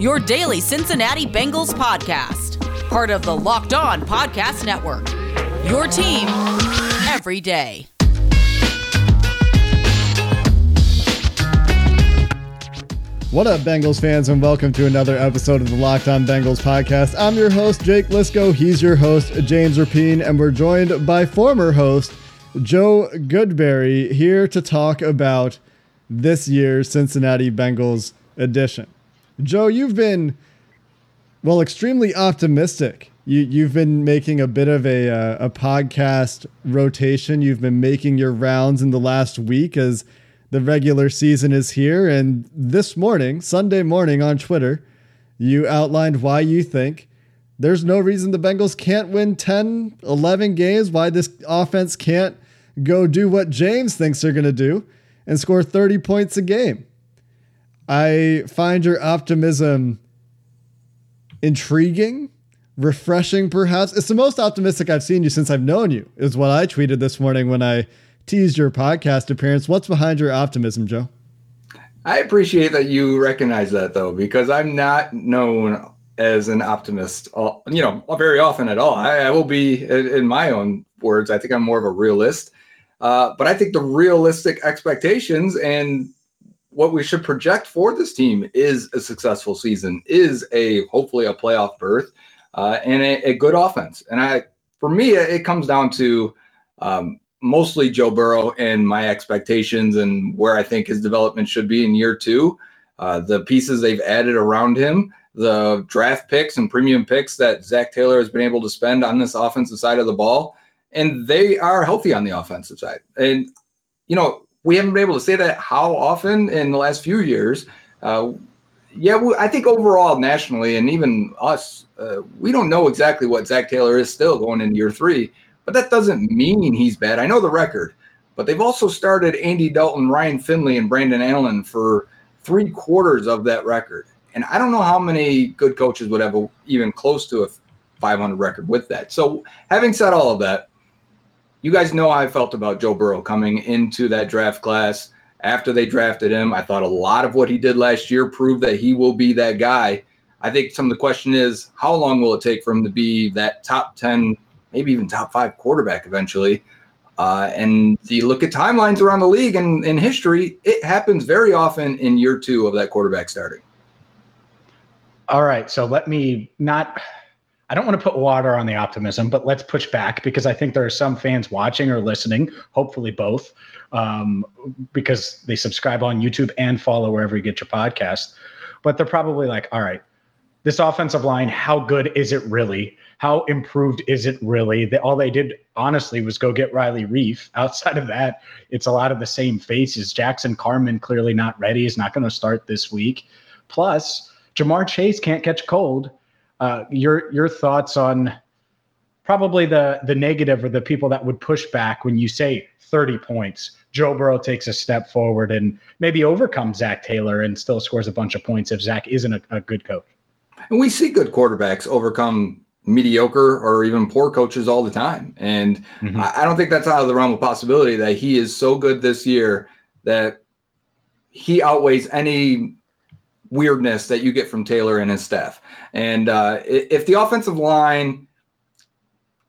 your daily Cincinnati Bengals podcast, part of the Locked On Podcast Network. Your team every day. What up, Bengals fans, and welcome to another episode of the Locked On Bengals podcast. I'm your host, Jake Liskow. He's your host, James Rapien, and we're joined by former host, Joe Goodberry, here to talk about this year's Cincinnati Bengals edition. Joe, you've been, well, extremely optimistic. You, you've been making a bit of a, uh, a podcast rotation. You've been making your rounds in the last week as the regular season is here. And this morning, Sunday morning on Twitter, you outlined why you think there's no reason the Bengals can't win 10, 11 games, why this offense can't go do what James thinks they're going to do and score 30 points a game. I find your optimism intriguing, refreshing, perhaps. It's the most optimistic I've seen you since I've known you, is what I tweeted this morning when I teased your podcast appearance. What's behind your optimism, Joe? I appreciate that you recognize that though, because I'm not known as an optimist, you know, very often at all. I, I will be, in my own words, I think I'm more of a realist. Uh, but I think the realistic expectations and what we should project for this team is a successful season, is a hopefully a playoff berth, uh, and a, a, good offense. And I, for me, it comes down to um, mostly Joe Burrow and my expectations and where I think his development should be in year two. Uh, the pieces they've added around him, the draft picks and premium picks that Zac Taylor has been able to spend on this offensive side of the ball, and they are healthy on the offensive side. And you know, we haven't been able to say that how often in the last few years. Uh, yeah, I think overall nationally and even us, uh, we don't know exactly what Zac Taylor is still going into year three but that doesn't mean he's bad. I know the record, but they've also started Andy Dalton, Ryan Finley, and Brandon Allen for three quarters of that record. And I don't know how many good coaches would have a, even close to a 500 record with that. So, having said all of that, you guys know how I felt about Joe Burrow coming into that draft class. After they drafted him, I thought a lot of what he did last year proved that he will be that guy. I think some of the question is how long will it take for him to be that top 10 maybe even top five quarterback eventually. Uh, and you look at timelines around the league and in history, it happens very often in year two of that quarterback starting. All right. So let me not, I don't want to put water on the optimism, but let's push back because I think there are some fans watching or listening, hopefully both, um, because they subscribe on YouTube and follow wherever you get your podcast. But they're probably like, all right, this offensive line, how good is it really? How improved is it really? That all they did, honestly, was go get Riley Reiff. Outside of that, it's a lot of the same faces. Jackson Carman clearly not ready. Is not going to start this week. Plus, Ja'Marr Chase can't catch cold. Uh, your your thoughts on probably the the negative or the people that would push back when you say 30 points. Joe Burrow takes a step forward and maybe overcomes Zac Taylor and still scores a bunch of points if Zac isn't a, a good coach. And we see good quarterbacks overcome mediocre or even poor coaches all the time. And mm-hmm. I, I don't think that's out of the realm of possibility that he is so good this year that he outweighs any weirdness that you get from Taylor and his staff. And uh, if the offensive line,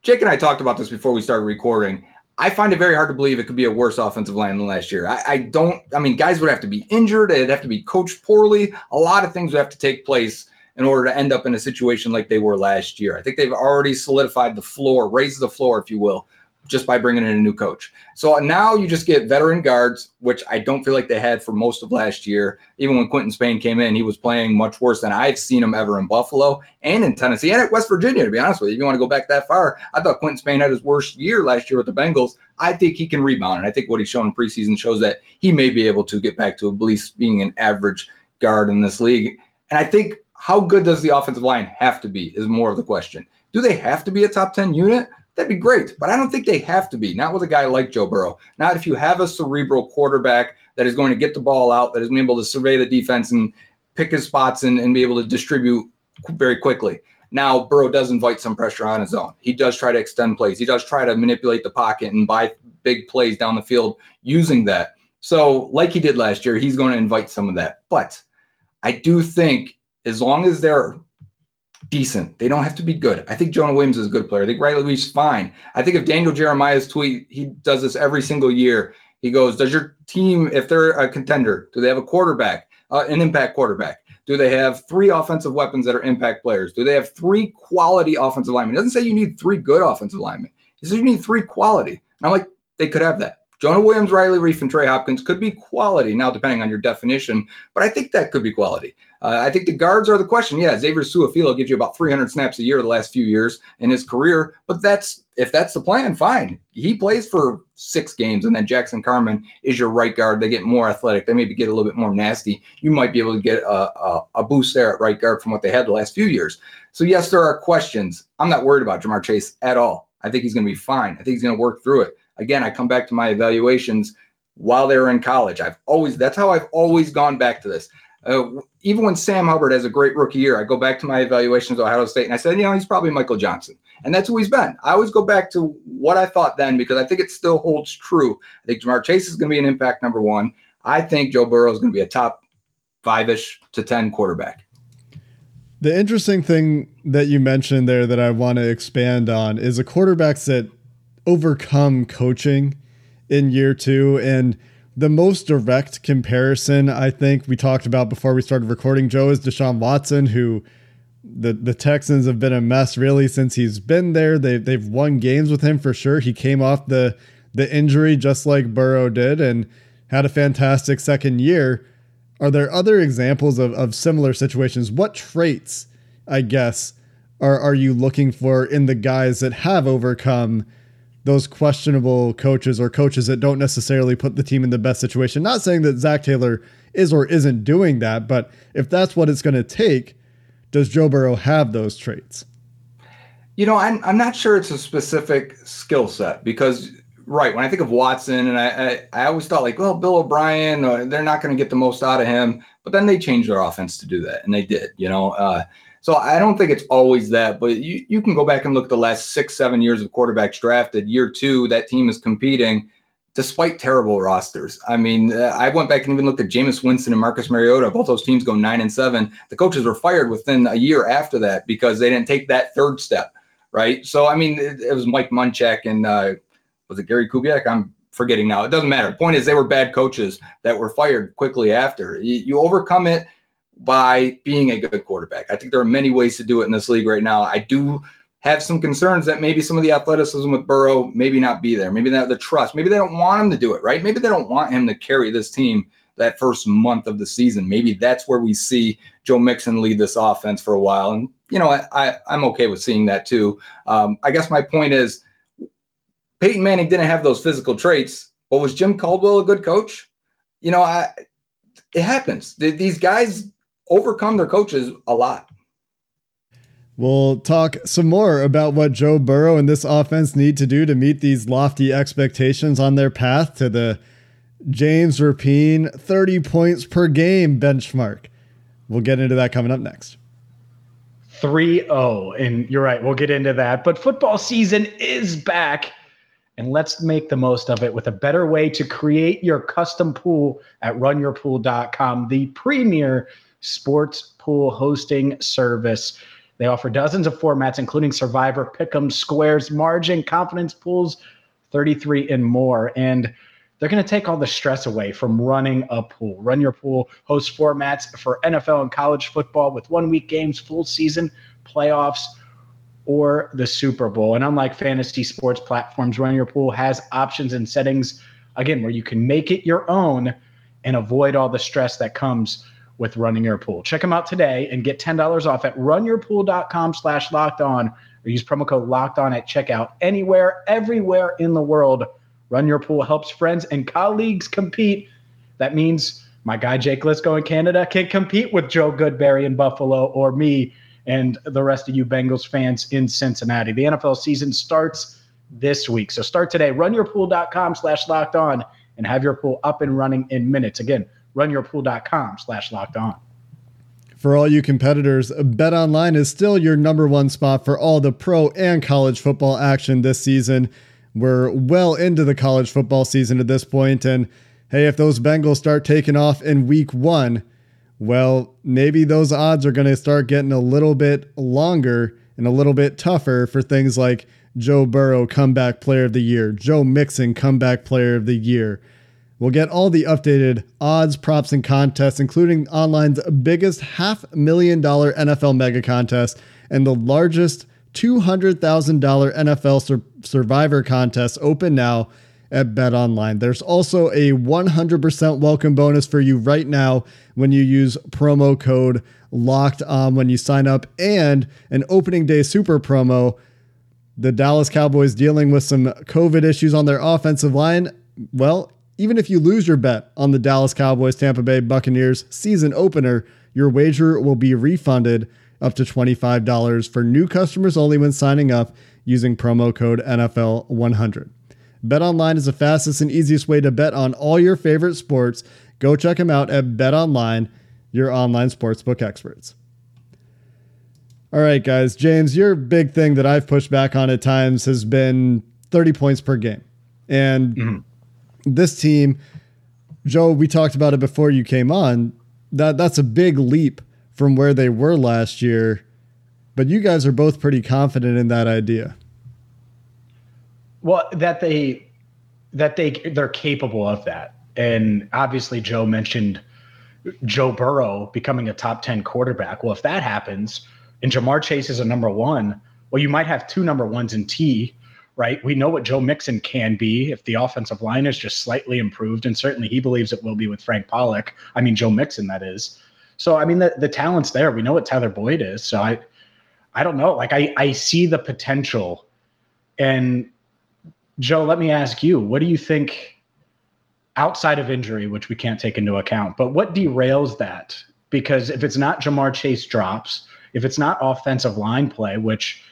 Jake and I talked about this before we started recording. I find it very hard to believe it could be a worse offensive line than last year. I, I don't, I mean, guys would have to be injured, it'd have to be coached poorly. A lot of things would have to take place in order to end up in a situation like they were last year. I think they've already solidified the floor, raised the floor, if you will, just by bringing in a new coach. So now you just get veteran guards, which I don't feel like they had for most of last year. Even when Quinton Spain came in, he was playing much worse than I've seen him ever in Buffalo and in Tennessee and at West Virginia, to be honest with you. If you want to go back that far, I thought Quinton Spain had his worst year last year with the Bengals. I think he can rebound. And I think what he's shown in preseason shows that he may be able to get back to at least being an average guard in this league. And I think how good does the offensive line have to be is more of the question. Do they have to be a top 10 unit? That'd be great, but I don't think they have to be. Not with a guy like Joe Burrow. Not if you have a cerebral quarterback that is going to get the ball out, that is able to survey the defense and pick his spots and, and be able to distribute very quickly. Now, Burrow does invite some pressure on his own. He does try to extend plays. He does try to manipulate the pocket and buy big plays down the field using that. So, like he did last year, he's going to invite some of that. But I do think as long as they're decent, they don't have to be good. I think Jonah Williams is a good player. I think Riley Reiff's fine. I think if Daniel Jeremiah's tweet, he does this every single year. He goes, Does your team, if they're a contender, do they have a quarterback, uh, an impact quarterback? Do they have three offensive weapons that are impact players? Do they have three quality offensive linemen? Doesn't say you need three good offensive linemen. He says you need three quality. And I'm like, they could have that. Jonah Williams, Riley Reiff, and Trey Hopkins could be quality now, depending on your definition, but I think that could be quality. Uh, I think the guards are the question. Yeah, Xavier Su'a-Filo gives you about 300 snaps a year the last few years in his career, but that's if that's the plan, fine. He plays for six games, and then Jackson Carman is your right guard. They get more athletic. They maybe get a little bit more nasty. You might be able to get a, a, a boost there at right guard from what they had the last few years. So yes, there are questions. I'm not worried about Ja'Marr Chase at all. I think he's going to be fine. I think he's going to work through it again, I come back to my evaluations while they were in college. I've always that's how I've always gone back to this. Uh, even when Sam Hubbard has a great rookie year, I go back to my evaluations of Ohio State and I said, you know, he's probably Michael Johnson. And that's who he's been. I always go back to what I thought then because I think it still holds true. I think Ja'Marr Chase is going to be an impact number one. I think Joe Burrow is going to be a top five ish to 10 quarterback. The interesting thing that you mentioned there that I want to expand on is a quarterbacks that overcome coaching in year two. And the most direct comparison I think we talked about before we started recording, Joe, is Deshaun Watson, who the the Texans have been a mess really since he's been there. They they've won games with him for sure. He came off the the injury just like Burrow did and had a fantastic second year. Are there other examples of, of similar situations? What traits, I guess, are, are you looking for in the guys that have overcome those questionable coaches or coaches that don't necessarily put the team in the best situation. Not saying that Zac Taylor is or isn't doing that, but if that's what it's going to take, does Joe Burrow have those traits? You know, I'm, I'm not sure it's a specific skill set because, right, when I think of Watson, and I, I, I always thought, like, well, Bill O'Brien, uh, they're not going to get the most out of him. But then they changed their offense to do that, and they did, you know. Uh, so I don't think it's always that, but you, you can go back and look at the last six, seven years of quarterbacks drafted. Year two, that team is competing despite terrible rosters. I mean, uh, I went back and even looked at Jameis Winston and Marcus Mariota. Both those teams go nine and seven. The coaches were fired within a year after that because they didn't take that third step, right? So I mean, it, it was Mike Munchak and uh, was it Gary Kubiak? I'm forgetting now. It doesn't matter. The point is, they were bad coaches that were fired quickly after. You, you overcome it by being a good quarterback. I think there are many ways to do it in this league right now. I do have some concerns that maybe some of the athleticism with Burrow maybe not be there. Maybe not the trust. Maybe they don't want him to do it, right? Maybe they don't want him to carry this team that first month of the season. Maybe that's where we see Joe Mixon lead this offense for a while. And, you know, I, I, am okay with seeing that too. Um, I guess my point is Peyton Manning didn't have those physical traits, but was Jim Caldwell a good coach? You know, I, it happens. These guys overcome their coaches a lot. We'll talk some more about what Joe Burrow and this offense need to do to meet these lofty expectations on their path to the James Rapien 30 points per game benchmark. We'll get into that coming up next. 3 0. And you're right, we'll get into that. But football season is back. And let's make the most of it with a better way to create your custom pool at runyourpool.com, the premier sports pool hosting service. They offer dozens of formats, including Survivor, Pick'em, Squares, Margin, Confidence Pools, 33, and more. And they're going to take all the stress away from running a pool. Run Your Pool hosts formats for NFL and college football with one week games, full season, playoffs, or the Super Bowl. And unlike fantasy sports platforms, Run Your Pool has options and settings, again, where you can make it your own and avoid all the stress that comes with running your pool. Check them out today and get $10 off at runyourpool.com slash locked on or use promo code locked on at checkout anywhere, everywhere in the world. Run Your Pool helps friends and colleagues compete. That means my guy Jake Liskow in Canada can compete with Joe Goodberry in Buffalo or me and the rest of you Bengals fans in Cincinnati. The NFL season starts this week. So start today. Runyourpool.com slash locked on and have your pool up and running in minutes. Again, runyourpool.com slash locked on. For all you competitors, Bet Online is still your number one spot for all the pro and college football action this season. We're well into the college football season at this point, and hey, if those Bengals start taking off in week one, well, maybe those odds are going to start getting a little bit longer and a little bit tougher for things like Joe Burrow, comeback player of the year, Joe Mixon, comeback player of the year. We'll get all the updated odds, props, and contests, including online's biggest half million dollar NFL mega contest and the largest $200,000 NFL sur- survivor contest open now at Bet Online. There's also a 100% welcome bonus for you right now when you use promo code locked on when you sign up and an opening day super promo. The Dallas Cowboys dealing with some COVID issues on their offensive line. Well, even if you lose your bet on the Dallas Cowboys Tampa Bay Buccaneers season opener, your wager will be refunded up to $25 for new customers only when signing up using promo code NFL100. BetOnline is the fastest and easiest way to bet on all your favorite sports. Go check them out at BetOnline, your online sportsbook experts. All right, guys. James, your big thing that I've pushed back on at times has been 30 points per game. And mm-hmm. This team, Joe, we talked about it before you came on. That that's a big leap from where they were last year. But you guys are both pretty confident in that idea. Well, that they that they they're capable of that. And obviously Joe mentioned Joe Burrow becoming a top 10 quarterback. Well, if that happens and Ja'Marr Chase is a number 1, well you might have two number 1s in Tee, right? We know what Joe Mixon can be if the offensive line is just slightly improved and certainly he believes it will be with Frank Pollack. I mean Joe Mixon that is. So I mean the the talent's there. We know what Tyler Boyd is. So I I don't know. Like I I see the potential and Joe, let me ask you, what do you think outside of injury, which we can't take into account, but what derails that? Because if it's not Ja'Marr Chase drops, if it's not offensive line play, which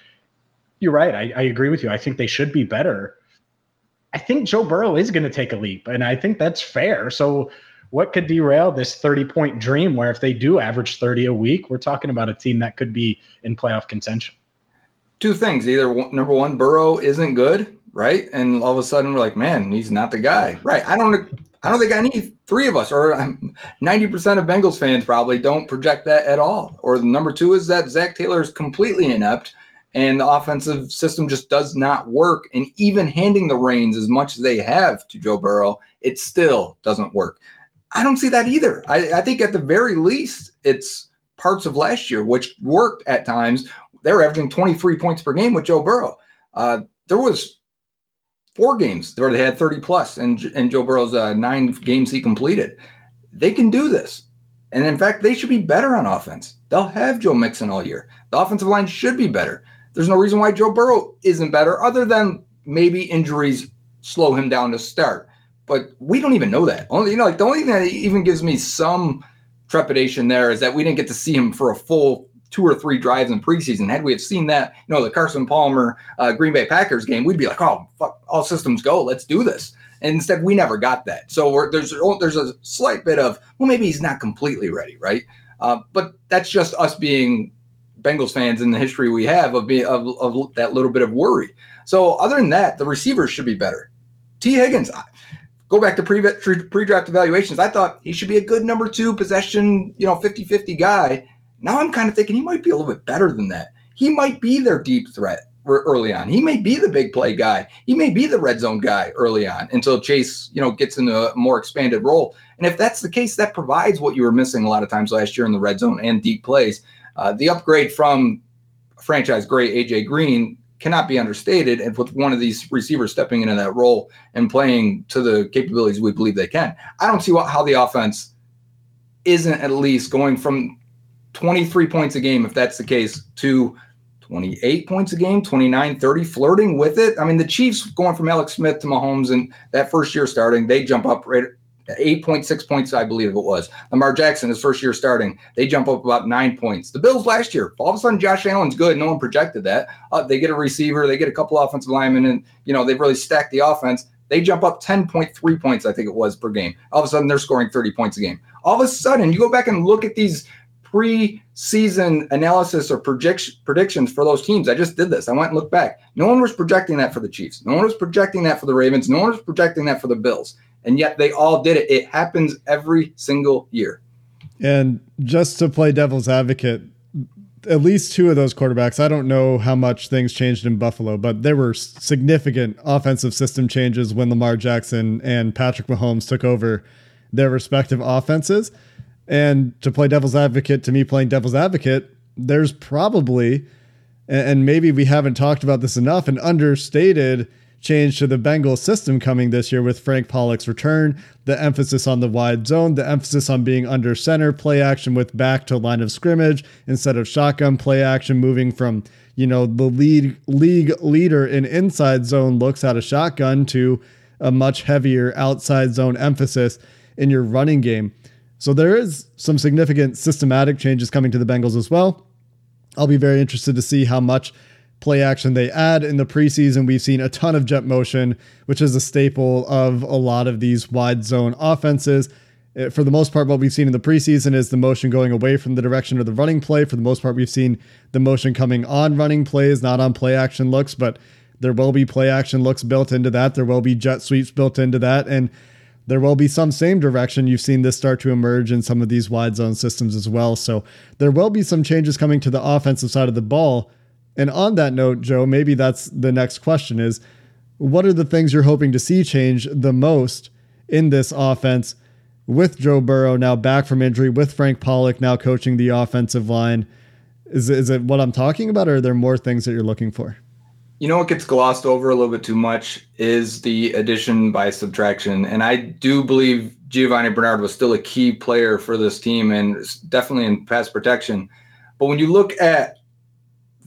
you're right, I, I agree with you. I think they should be better. I think Joe Burrow is going to take a leap, and I think that's fair. So, what could derail this 30 point dream where if they do average 30 a week, we're talking about a team that could be in playoff contention? Two things. Either number one, Burrow isn't good, right? And all of a sudden we're like, man, he's not the guy, right? I don't, I don't think any three of us, or um, ninety percent of Bengals fans probably don't project that at all. Or the number two is that Zac Taylor is completely inept, and the offensive system just does not work. And even handing the reins as much as they have to Joe Burrow, it still doesn't work. I don't see that either. I, I think at the very least, it's parts of last year, which worked at times. They were averaging 23 points per game with Joe Burrow. Uh, there was four games where they had 30 plus and, and Joe Burrow's uh, nine games he completed. They can do this. And in fact, they should be better on offense. They'll have Joe Mixon all year. The offensive line should be better. There's no reason why Joe Burrow isn't better, other than maybe injuries slow him down to start. But we don't even know that. Only you know, like the only thing that even gives me some trepidation there is that we didn't get to see him for a full two or three drives in preseason. Had we have seen that, you know, the Carson Palmer uh, Green Bay Packers game, we'd be like, oh, fuck, all systems go, let's do this. And instead, we never got that. So there's there's a slight bit of well, maybe he's not completely ready, right? Uh, but that's just us being Bengals fans in the history we have of being of, of that little bit of worry. So other than that, the receivers should be better. Tee Higgins, go back to pre pre-draft evaluations. I thought he should be a good number two possession, you know, 50-50 guy now I'm kind of thinking he might be a little bit better than that. He might be their deep threat early on. He may be the big play guy. He may be the red zone guy early on until Chase, you know, gets into a more expanded role. And if that's the case, that provides what you were missing a lot of times last year in the red zone and deep plays. Uh, the upgrade from franchise great AJ Green cannot be understated. And with one of these receivers stepping into that role and playing to the capabilities we believe they can, I don't see what, how the offense isn't at least going from 23 points a game, if that's the case, to 28 points a game, 29, 30, flirting with it. I mean, the Chiefs going from Alex Smith to Mahomes and that first year starting, they jump up right 8.6 points, I believe it was. Lamar Jackson, his first year starting, they jump up about nine points. The Bills last year, all of a sudden, Josh Allen's good. No one projected that. Uh, they get a receiver, they get a couple offensive linemen, and you know they've really stacked the offense. They jump up 10.3 points, I think it was per game. All of a sudden, they're scoring 30 points a game. All of a sudden, you go back and look at these pre-season analysis or prediction, predictions for those teams. I just did this. I went and looked back. No one was projecting that for the Chiefs. No one was projecting that for the Ravens. No one was projecting that for the Bills. And yet they all did it. It happens every single year. And just to play devil's advocate, at least two of those quarterbacks, I don't know how much things changed in Buffalo, but there were significant offensive system changes when Lamar Jackson and Patrick Mahomes took over their respective offenses. And to play devil's advocate, to me, playing devil's advocate, there's probably, and maybe we haven't talked about this enough, an understated change to the Bengals system coming this year with Frank Pollack's return, the emphasis on the wide zone, the emphasis on being under center, play action with back to line of scrimmage instead of shotgun play action, moving from you know the lead league leader in inside zone looks at a shotgun to a much heavier outside zone emphasis in your running game. So there is some significant systematic changes coming to the Bengals as well. I'll be very interested to see how much play action they add in the preseason. We've seen a ton of jet motion, which is a staple of a lot of these wide zone offenses. Uh, for the most part, what we've seen in the preseason is the motion going away from the direction of the running play. For the most part, we've seen the motion coming on running plays, not on play action looks, but there will be play action looks built into that. There will be jet sweeps built into that. And there will be some same direction. You've seen this start to emerge in some of these wide zone systems as well. So there will be some changes coming to the offensive side of the ball. And on that note, Joe, maybe that's the next question is what are the things you're hoping to see change the most in this offense with Joe Burrow now back from injury, with Frank Pollack now coaching the offensive line? Is, is it what I'm talking about, or are there more things that you're looking for? You know what gets glossed over a little bit too much is the addition by subtraction. And I do believe Giovani Bernard was still a key player for this team and definitely in pass protection. But when you look at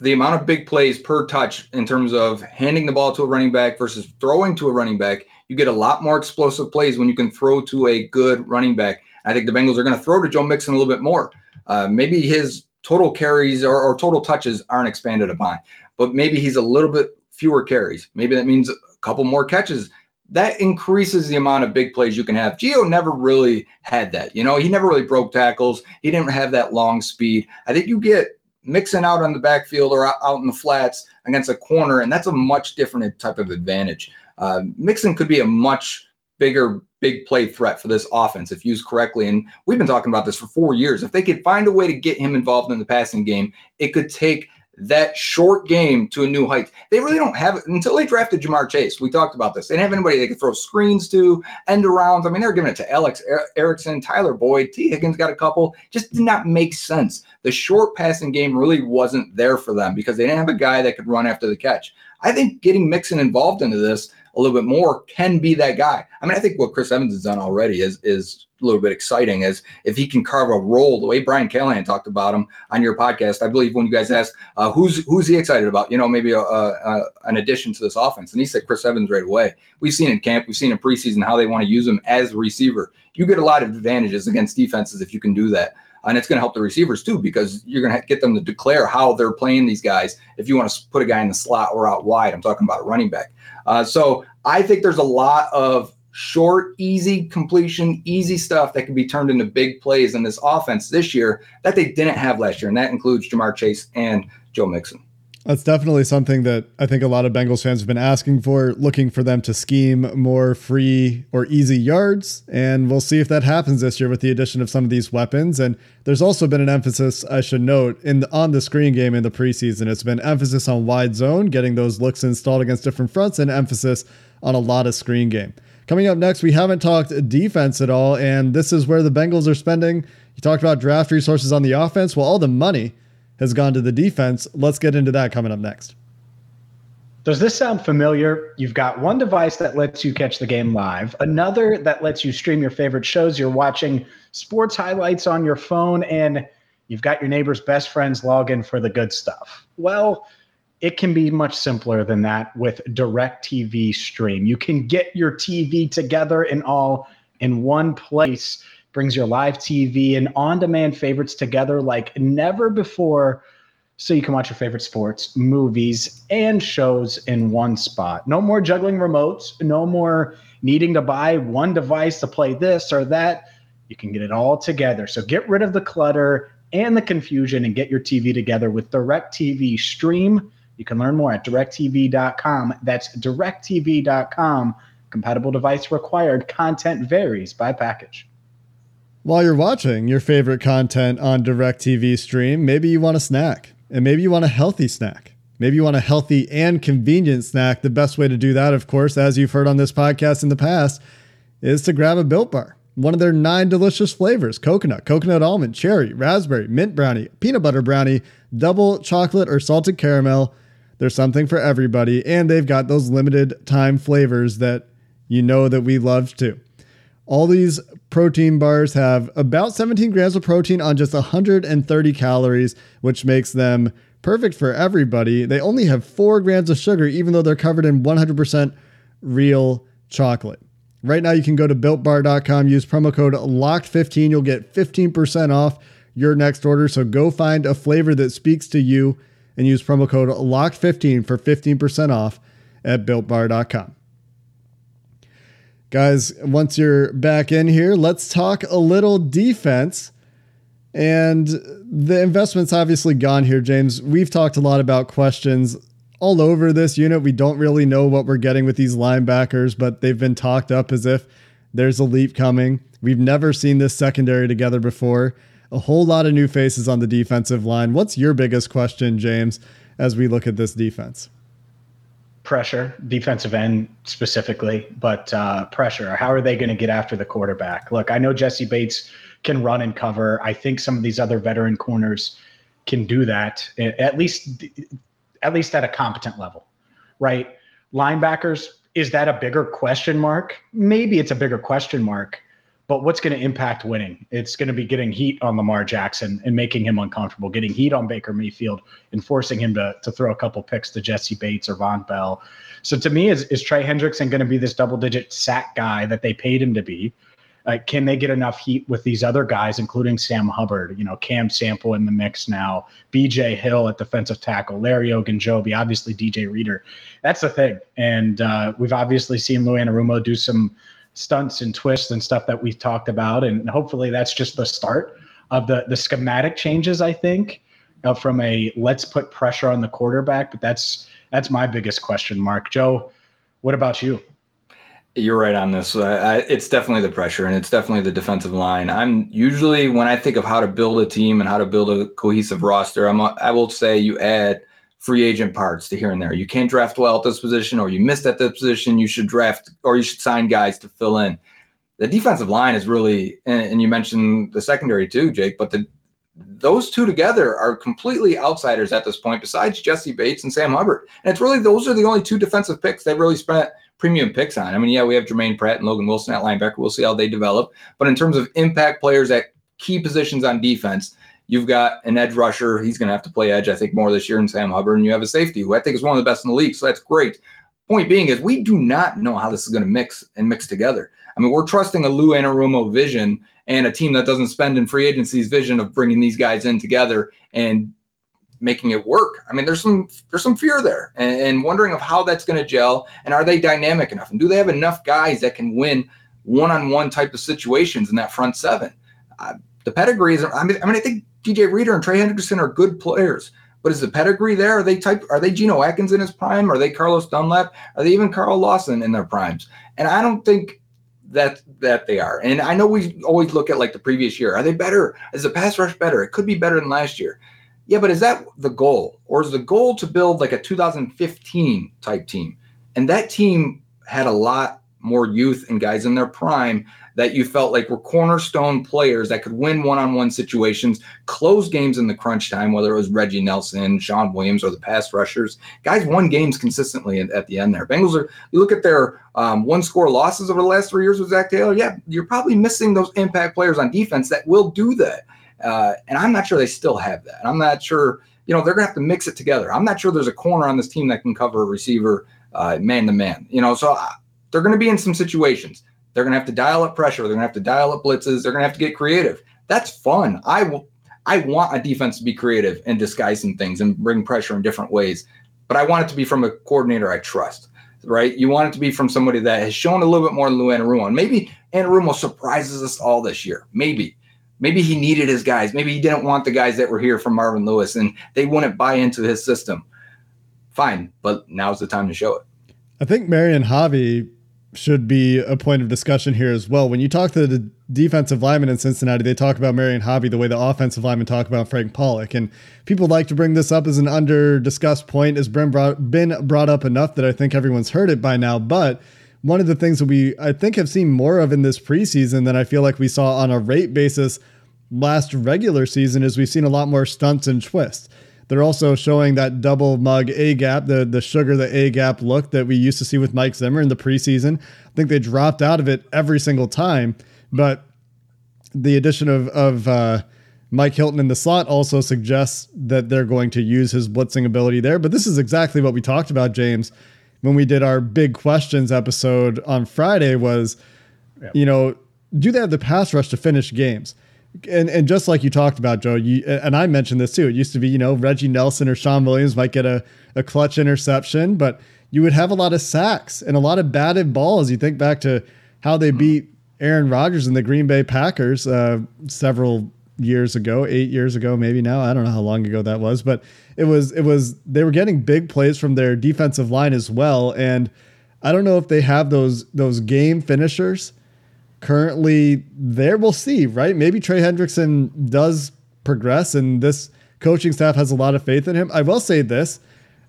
the amount of big plays per touch in terms of handing the ball to a running back versus throwing to a running back, you get a lot more explosive plays when you can throw to a good running back. I think the Bengals are going to throw to Joe Mixon a little bit more. Uh, maybe his total carries or, or total touches aren't expanded upon but maybe he's a little bit fewer carries. Maybe that means a couple more catches. That increases the amount of big plays you can have. Geo never really had that. You know, he never really broke tackles. He didn't have that long speed. I think you get Mixon out on the backfield or out in the flats against a corner, and that's a much different type of advantage. Uh, Mixon could be a much bigger big play threat for this offense if used correctly. And we've been talking about this for four years. If they could find a way to get him involved in the passing game, it could take that short game to a new height. They really don't have it until they drafted Ja'Marr Chase. We talked about this. They didn't have anybody they could throw screens to, end arounds. I mean, they're giving it to Alex Erickson, Tyler Boyd, Tee Higgins got a couple. Just did not make sense. The short passing game really wasn't there for them because they didn't have a guy that could run after the catch. I think getting Mixon involved into this a little bit more can be that guy. I mean, I think what Chris Evans has done already is is a little bit exciting as if he can carve a role the way Brian Callahan talked about him on your podcast. I believe when you guys asked uh, who's who's he excited about, you know, maybe a, a, an addition to this offense, and he said Chris Evans right away. We've seen in camp, we've seen in preseason how they want to use him as a receiver. You get a lot of advantages against defenses if you can do that and it's going to help the receivers too because you're going to get them to declare how they're playing these guys. If you want to put a guy in the slot or out wide, I'm talking about a running back. Uh, so I think there's a lot of short, easy completion, easy stuff that can be turned into big plays in this offense this year that they didn't have last year, and that includes Ja'Marr Chase and Joe Mixon. That's definitely something that I think a lot of Bengals fans have been asking for, looking for them to scheme more free or easy yards. And we'll see if that happens this year with the addition of some of these weapons. And there's also been an emphasis, I should note, in the, on the screen game in the preseason. It's been emphasis on wide zone, getting those looks installed against different fronts, and emphasis on a lot of screen game. Coming up next, we haven't talked defense at all, and this is where the Bengals are spending. You talked about draft resources on the offense. Well, all the money has gone to the defense. Let's get into that coming up next. Does this sound familiar? You've got one device that lets you catch the game live, another that lets you stream your favorite shows. You're watching sports highlights on your phone, and you've got your neighbor's best friend's login for the good stuff. Well, it can be much simpler than that with DirecTV Stream. You can get your TV together in all in one place brings your live TV and on demand favorites together like never before. So you can watch your favorite sports, movies, and shows in one spot. No more juggling remotes, no more needing to buy one device to play this or that. You can get it all together. So get rid of the clutter and the confusion and get your TV together with DirecTV Stream. You can learn more at directv.com. That's directv.com. Compatible device required. Content varies by package. While you're watching your favorite content on DirecTV Stream, maybe you want a snack, and maybe you want a healthy snack. Maybe you want a healthy and convenient snack. The best way to do that, of course, as you've heard on this podcast in the past, is to grab a Built Bar. One of their nine delicious flavors coconut, coconut almond, cherry, raspberry, mint brownie, peanut butter brownie, double chocolate, or salted caramel. There's something for everybody, and they've got those limited time flavors that you know that we love too. All these protein bars have about 17 grams of protein on just 130 calories, which makes them perfect for everybody. They only have 4 grams of sugar, even though they're covered in 100% real chocolate. Right now, you can go to builtbar.com, use promo code LOCKED15. You'll get 15% off your next order. So go find a flavor that speaks to you and use promo code LOCKED15 for 15% off at builtbar.com. Guys, once you're back in here, let's talk a little defense. And the investment's obviously gone here, James. We've talked a lot about questions all over this unit. We don't really know what we're getting with these linebackers, but they've been talked up as if there's a leap coming. We've never seen this secondary together before. A whole lot of new faces on the defensive line. What's your biggest question, James, as we look at this defense? Pressure, defensive end specifically, but uh, pressure. How are they going to get after the quarterback? Look, I know Jessie Bates can run and cover. I think some of these other veteran corners can do that at least, at least at a competent level, right? Linebackers, is that a bigger question mark? Maybe it's a bigger question mark. But what's going to impact winning? It's going to be getting heat on Lamar Jackson and making him uncomfortable, getting heat on Baker Mayfield and forcing him to, to throw a couple picks to Jessie Bates or Vonn Bell. So to me, is, is Trey Hendrickson going to be this double digit sack guy that they paid him to be? Uh, can they get enough heat with these other guys, including Sam Hubbard, you know, Cam Sample in the mix now, BJ Hill at defensive tackle, Larry Ogunjobi, obviously DJ Reader. That's the thing. And uh, we've obviously seen Lou Anarumo do some stunts and twists and stuff that we've talked about. And hopefully that's just the start of the, the schematic changes, I think, uh, from a let's put pressure on the quarterback. But that's that's my biggest question mark. Joe, what about you? You're right on this. I, I, it's definitely the pressure, and it's definitely the defensive line. I'm usually when I think of how to build a team and how to build a cohesive roster, I'm I will say you add free agent parts to here and there. You can't draft well at this position, or you missed at this position. You should draft, or you should sign guys to fill in. The defensive line is really, and, you mentioned the secondary too, Jake. But the those two together are completely outsiders at this point, besides Jessie Bates and Sam Hubbard. And it's really those are the only two defensive picks they've really spent premium picks on. I mean, yeah, we have Jermaine Pratt and Logan Wilson at linebacker. We'll see how they develop. But in terms of impact players at key positions on defense, You've got an edge rusher. He's going to have to play edge, I think, more this year than Sam Hubbard. And you have a safety who I think is one of the best in the league. So that's great. Point being is we do not know how this is going to mix and mix together. I mean, we're trusting a Lou Anarumo vision and a team that doesn't spend in free agency's vision of bringing these guys in together and making it work. I mean, there's some there's some fear there, and, and wondering of how that's going to gel, and are they dynamic enough, and do they have enough guys that can win one-on-one type of situations in that front seven? Uh, the pedigree is. I mean, I mean, I think DJ Reader and Trey Hendrickson are good players. But is the pedigree there? Are they type? Are they Geno Atkins in his prime? Are they Carlos Dunlap? Are they even Carl Lawson in their primes? And I don't think that that they are. And I know we always look at like the previous year. Are they better? Is the pass rush better? It could be better than last year. Yeah, but is that the goal, or is the goal to build like a 2015 type team? And that team had a lot more youth and guys in their prime that you felt like were cornerstone players that could win one-on-one situations, close games in the crunch time, whether it was Reggie Nelson, Shawn Williams, or the pass rushers. Guys won games consistently at, the end there. Bengals are, you look at their um, one-score losses over the last three years with Zac Taylor, yeah, you're probably missing those impact players on defense that will do that. Uh, and I'm not sure they still have that. I'm not sure, you know, they're to have to mix it together. I'm not sure there's a corner on this team that can cover a receiver man to man, you know, so uh, they're going to be in some situations They're going to have to dial up pressure. They're going to have to dial up blitzes. They're going to have to get creative. That's fun. I will. I want a defense to be creative and disguise some things and bring pressure in different ways, but I want it to be from a coordinator I trust. Right? You want it to be from somebody that has shown a little bit more than Lou Anarumo. Maybe Anarumo surprises us all this year. Maybe. Maybe he needed his guys. Maybe he didn't want the guys that were here from Marvin Lewis and they wouldn't buy into his system. Fine, but now's the time to show it. I think Marion Hobby should be a point of discussion here as well. When you talk to the defensive linemen in Cincinnati, they talk about Marion Hobby the way the offensive linemen talk about Frank Pollack. And people like to bring this up as an under discussed point. It's been brought, been brought up enough that I think everyone's heard it by now. But one of the things that we, I think, have seen more of in this preseason than I feel like we saw on a rate basis last regular season is we've seen a lot more stunts and twists. They're also showing that double mug A gap, the the sugar the A gap look that we used to see with Mike Zimmer in the preseason. I think they dropped out of it every single time, but the addition of of uh, Mike Hilton in the slot also suggests that they're going to use his blitzing ability there. But this is exactly what we talked about, James, when we did our big questions episode on Friday. Was yep. you know do they have the pass rush to finish games? And and just like you talked about, Joe, you and I mentioned this too. It used to be, you know, Reggie Nelson or Shawn Williams might get a, a clutch interception, but you would have a lot of sacks and a lot of batted balls. You think back to how they beat Aaron Rodgers and the Green Bay Packers uh, several years ago, eight years ago, maybe now. I don't know how long ago that was, but it was it was they were getting big plays from their defensive line as well. And I don't know if they have those those game finishers currently there. We'll see, right? Maybe Trey Hendrickson does progress, and this coaching staff has a lot of faith in him. I will say this: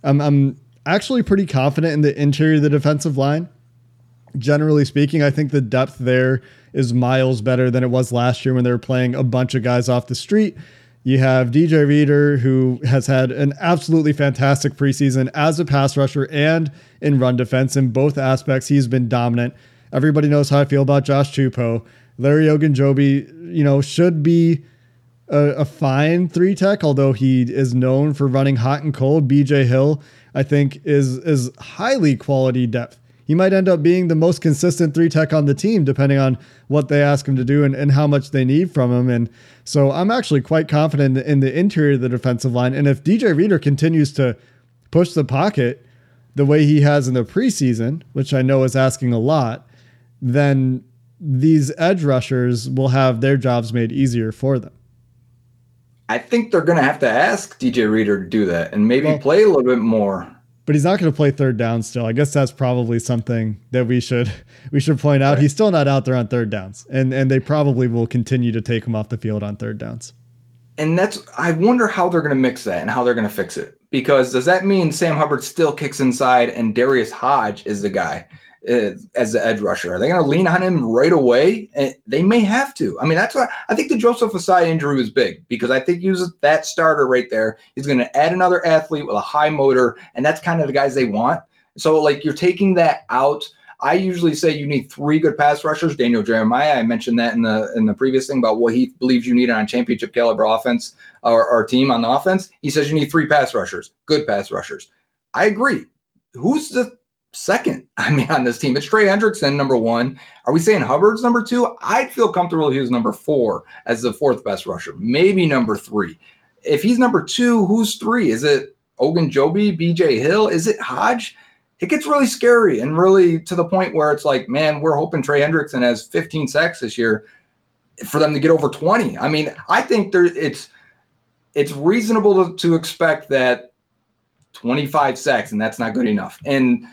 I'm, I'm actually pretty confident in the interior of the defensive line. Generally speaking, I think the depth there is miles better than it was last year when they were playing a bunch of guys off the street. You have DJ Reader, who has had an absolutely fantastic preseason as a pass rusher and in run defense. In both aspects, he's been dominant. Everybody knows how I feel about Josh Tupou. Larry Ogunjobi, you know, should be a, a fine three tech, although he is known for running hot and cold. BJ Hill, I think, is is highly quality depth. He might end up being the most consistent three tech on the team, depending on what they ask him to do and, and how much they need from him. And so I'm actually quite confident in the interior of the defensive line. And if DJ Reader continues to push the pocket the way he has in the preseason, which I know is asking a lot, then these edge rushers will have their jobs made easier for them. I think they're going to have to ask DJ Reader to do that and maybe well, play a little bit more. But he's not going to play third down still. I guess that's probably something that we should we should point out. Right. He's still not out there on third downs, and and they probably will continue to take him off the field on third downs. And that's I wonder how they're going to mix that and how they're going to fix it. Because does that mean Sam Hubbard still kicks inside and Darius Hodge is the guy? Uh, as the edge rusher? Are they going to lean on him right away? And they may have to. I mean, that's why I think the Joseph Ossai injury was big because I think he was that starter right there. He's going to add another athlete with a high motor, and that's kind of the guys they want. So, like, you're taking that out. I usually say you need three good pass rushers. Daniel Jeremiah, I mentioned that in the in the previous thing about what he believes you need on a championship caliber offense or, or team on the offense. He says you need three pass rushers, good pass rushers. I agree. Who's the second. I mean, on this team, it's Trey Hendrickson, number one. Are we saying Hubbard's number two? I'd feel comfortable if he was number four as the fourth best rusher, maybe number three. If he's number two, who's three? Is it Ogunjobi, BJ Hill? Is it Hodge? It gets really scary and really to the point where it's like, man, we're hoping Trey Hendrickson has 15 sacks this year for them to get over 20. I mean, I think there it's it's reasonable to, to expect that 25 sacks, and that's not good enough. And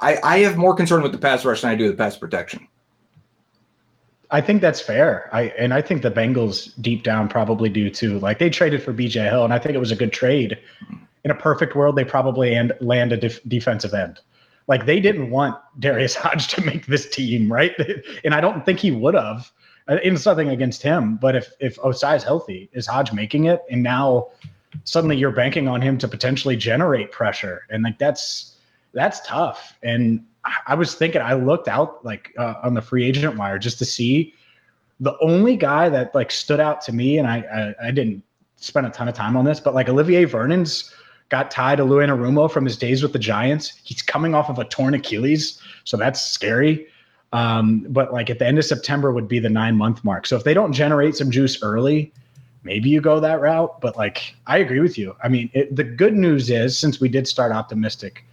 I, I have more concern with the pass rush than I do with the pass protection. I think that's fair. I and I think the Bengals deep down probably do too. Like they traded for BJ Hill, and I think it was a good trade. In a perfect world, they probably and land a def, defensive end. Like they didn't want Darius Hodge to make this team, right? And I don't think he would have. It's nothing against him, but if if Ossai is healthy, is Hodge making it? And now suddenly you're banking on him to potentially generate pressure, and like that's that's tough. And I was thinking, I looked out like uh, on the free agent wire just to see the only guy that like stood out to me, and I, I, I didn't spend a ton of time on this, but like Olivier Vernon's got tied to Lou Anarumo from his days with the Giants. He's coming off of a torn Achilles, so that's scary. Um, but like at the end of September would be the nine month mark. So if they don't generate some juice early, maybe you go that route. But like, I agree with you. I mean, it, the good news is since we did start optimistic,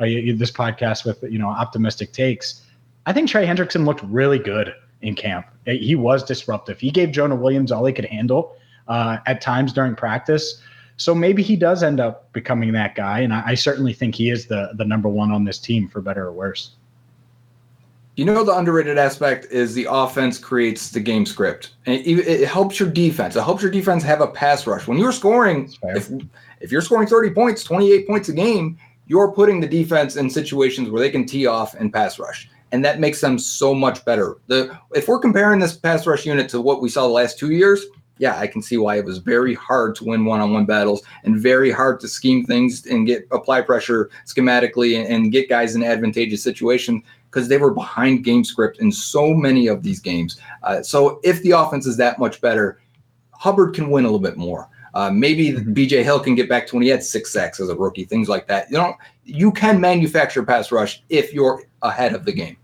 uh, this podcast with you know optimistic takes, I think Trey Hendrickson looked really good in camp. He was disruptive. He gave Jonah Williams all he could handle uh, at times during practice. So maybe he does end up becoming that guy, and I, I certainly think he is the the number one on this team for better or worse. You know, the underrated aspect is the offense creates the game script. And it, it, helps your defense. It helps your defense have a pass rush. When you're scoring, if, if you're scoring 30 points, 28 points a game, you're putting the defense in situations where they can tee off and pass rush. And that makes them so much better. The if we're comparing this pass rush unit to what we saw the last two years, yeah, I can see why it was very hard to win one-on-one battles and very hard to scheme things and get apply pressure schematically and, and get guys in advantageous situations because they were behind game script in so many of these games. Uh, so if the offense is that much better, Hubbard can win a little bit more. Uh, maybe mm-hmm. BJ Hill can get back to when he had six sacks as a rookie, things like that. You know, you can manufacture pass rush if you're ahead of the game.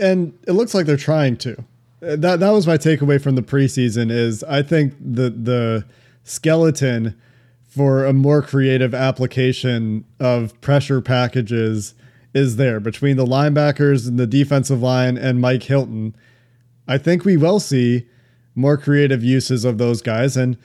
And it looks like they're trying to that that was my takeaway from the preseason is I think the the skeleton for a more creative application of pressure packages is there between the linebackers and the defensive line and Mike Hilton. I think we will see more creative uses of those guys and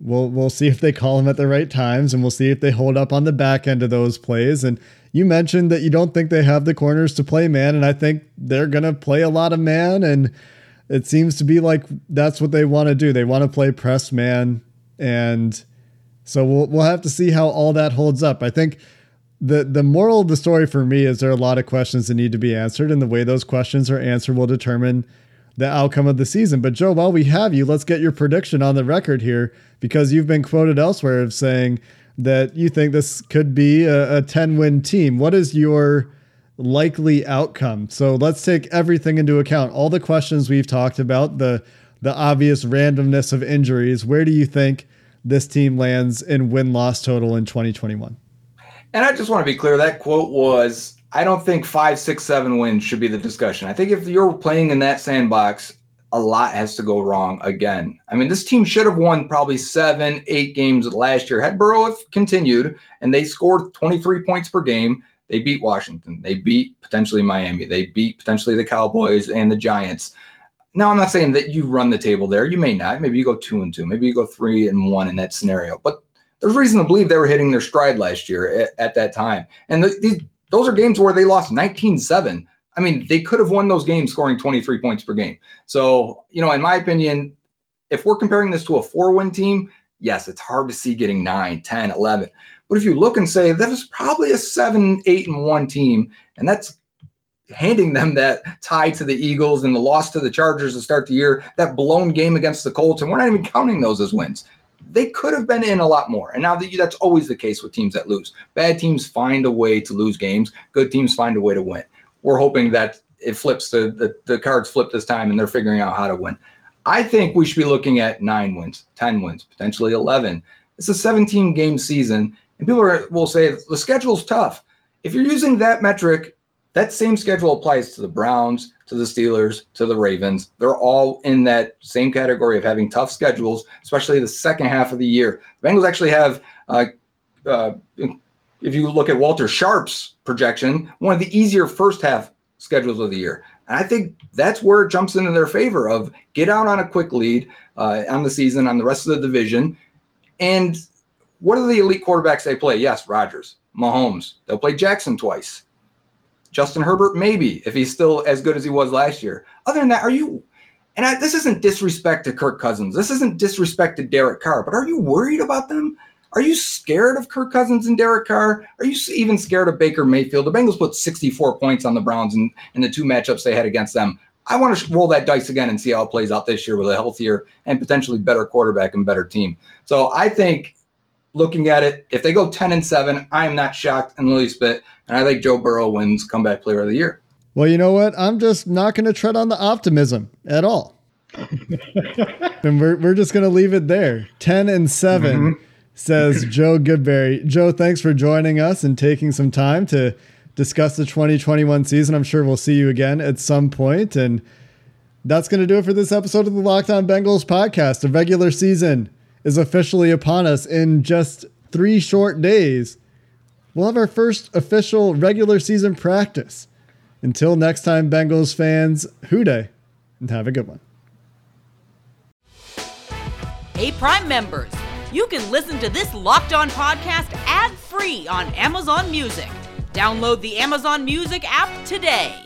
we'll we'll see if they call them at the right times and we'll see if they hold up on the back end of those plays and you mentioned that you don't think they have the corners to play man and I think they're going to play a lot of man and it seems to be like that's what they want to do. They want to play press man, and so we'll we'll have to see how all that holds up. I think the the moral of the story for me is there are a lot of questions that need to be answered, and the way those questions are answered will determine the outcome of the season. But Joe, while we have you, let's get your prediction on the record here because you've been quoted elsewhere of saying that you think this could be a, a 10 win team. What is your likely outcome. So let's take everything into account. All the questions we've talked about, the the obvious randomness of injuries. Where do you think this team lands in win loss total in 2021? And I just want to be clear that quote was I don't think five, six, seven wins should be the discussion. I think if you're playing in that sandbox, a lot has to go wrong again. I mean, this team should have won probably seven, eight games last year. Had Burrow continued and they scored 23 points per game, they beat Washington. They beat potentially Miami. They beat potentially the Cowboys and the Giants. Now, I'm not saying that you run the table there. You may not. Maybe you go two and two. Maybe you go three and one in that scenario. But there's reason to believe they were hitting their stride last year at, at that time. And the, these, those are games where they lost 19 7. I mean, they could have won those games scoring 23 points per game. So, you know, in my opinion, if we're comparing this to a four win team, yes, it's hard to see getting 9, 10, 11. But if you look and say that was probably a seven, eight, and one team, and that's handing them that tie to the Eagles and the loss to the Chargers to start the year, that blown game against the Colts, and we're not even counting those as wins. They could have been in a lot more. And now that that's always the case with teams that lose. Bad teams find a way to lose games, good teams find a way to win. We're hoping that it flips the, the, the cards flip this time and they're figuring out how to win. I think we should be looking at nine wins, 10 wins, potentially 11. It's a 17 game season. And people are, will say the schedule's tough. If you're using that metric, that same schedule applies to the Browns, to the Steelers, to the Ravens. They're all in that same category of having tough schedules, especially the second half of the year. The Bengals actually have, uh, uh, if you look at Warren Sharp's projection, one of the easier first half schedules of the year. And I think that's where it jumps into their favor of get out on a quick lead uh, on the season, on the rest of the division, and what are the elite quarterbacks they play? Yes, Rodgers, Mahomes. They'll play Jackson twice. Justin Herbert, maybe, if he's still as good as he was last year. Other than that, are you, and I, this isn't disrespect to Kirk Cousins. This isn't disrespect to Derek Carr, but are you worried about them? Are you scared of Kirk Cousins and Derek Carr? Are you even scared of Baker Mayfield? The Bengals put 64 points on the Browns in, in the two matchups they had against them. I want to roll that dice again and see how it plays out this year with a healthier and potentially better quarterback and better team. So I think looking at it, if they go 10 and 7, I am not shocked in the least bit. And I think Joe Burrow wins comeback player of the year. Well, you know what? I'm just not going to tread on the optimism at all. and we're, we're just going to leave it there. 10 and 7 mm-hmm. says Joe Goodberry. Joe, thanks for joining us and taking some time to discuss the 2021 season. I'm sure we'll see you again at some point. And that's going to do it for this episode of the Locked On Bengals podcast. The regular season is officially upon us in just three short days. We'll have our first official regular season practice. Until next time, Bengals fans, Who Dey and have a good one. Hey, Prime members, you can listen to this Locked On podcast ad free on Amazon Music. Download the Amazon Music app today.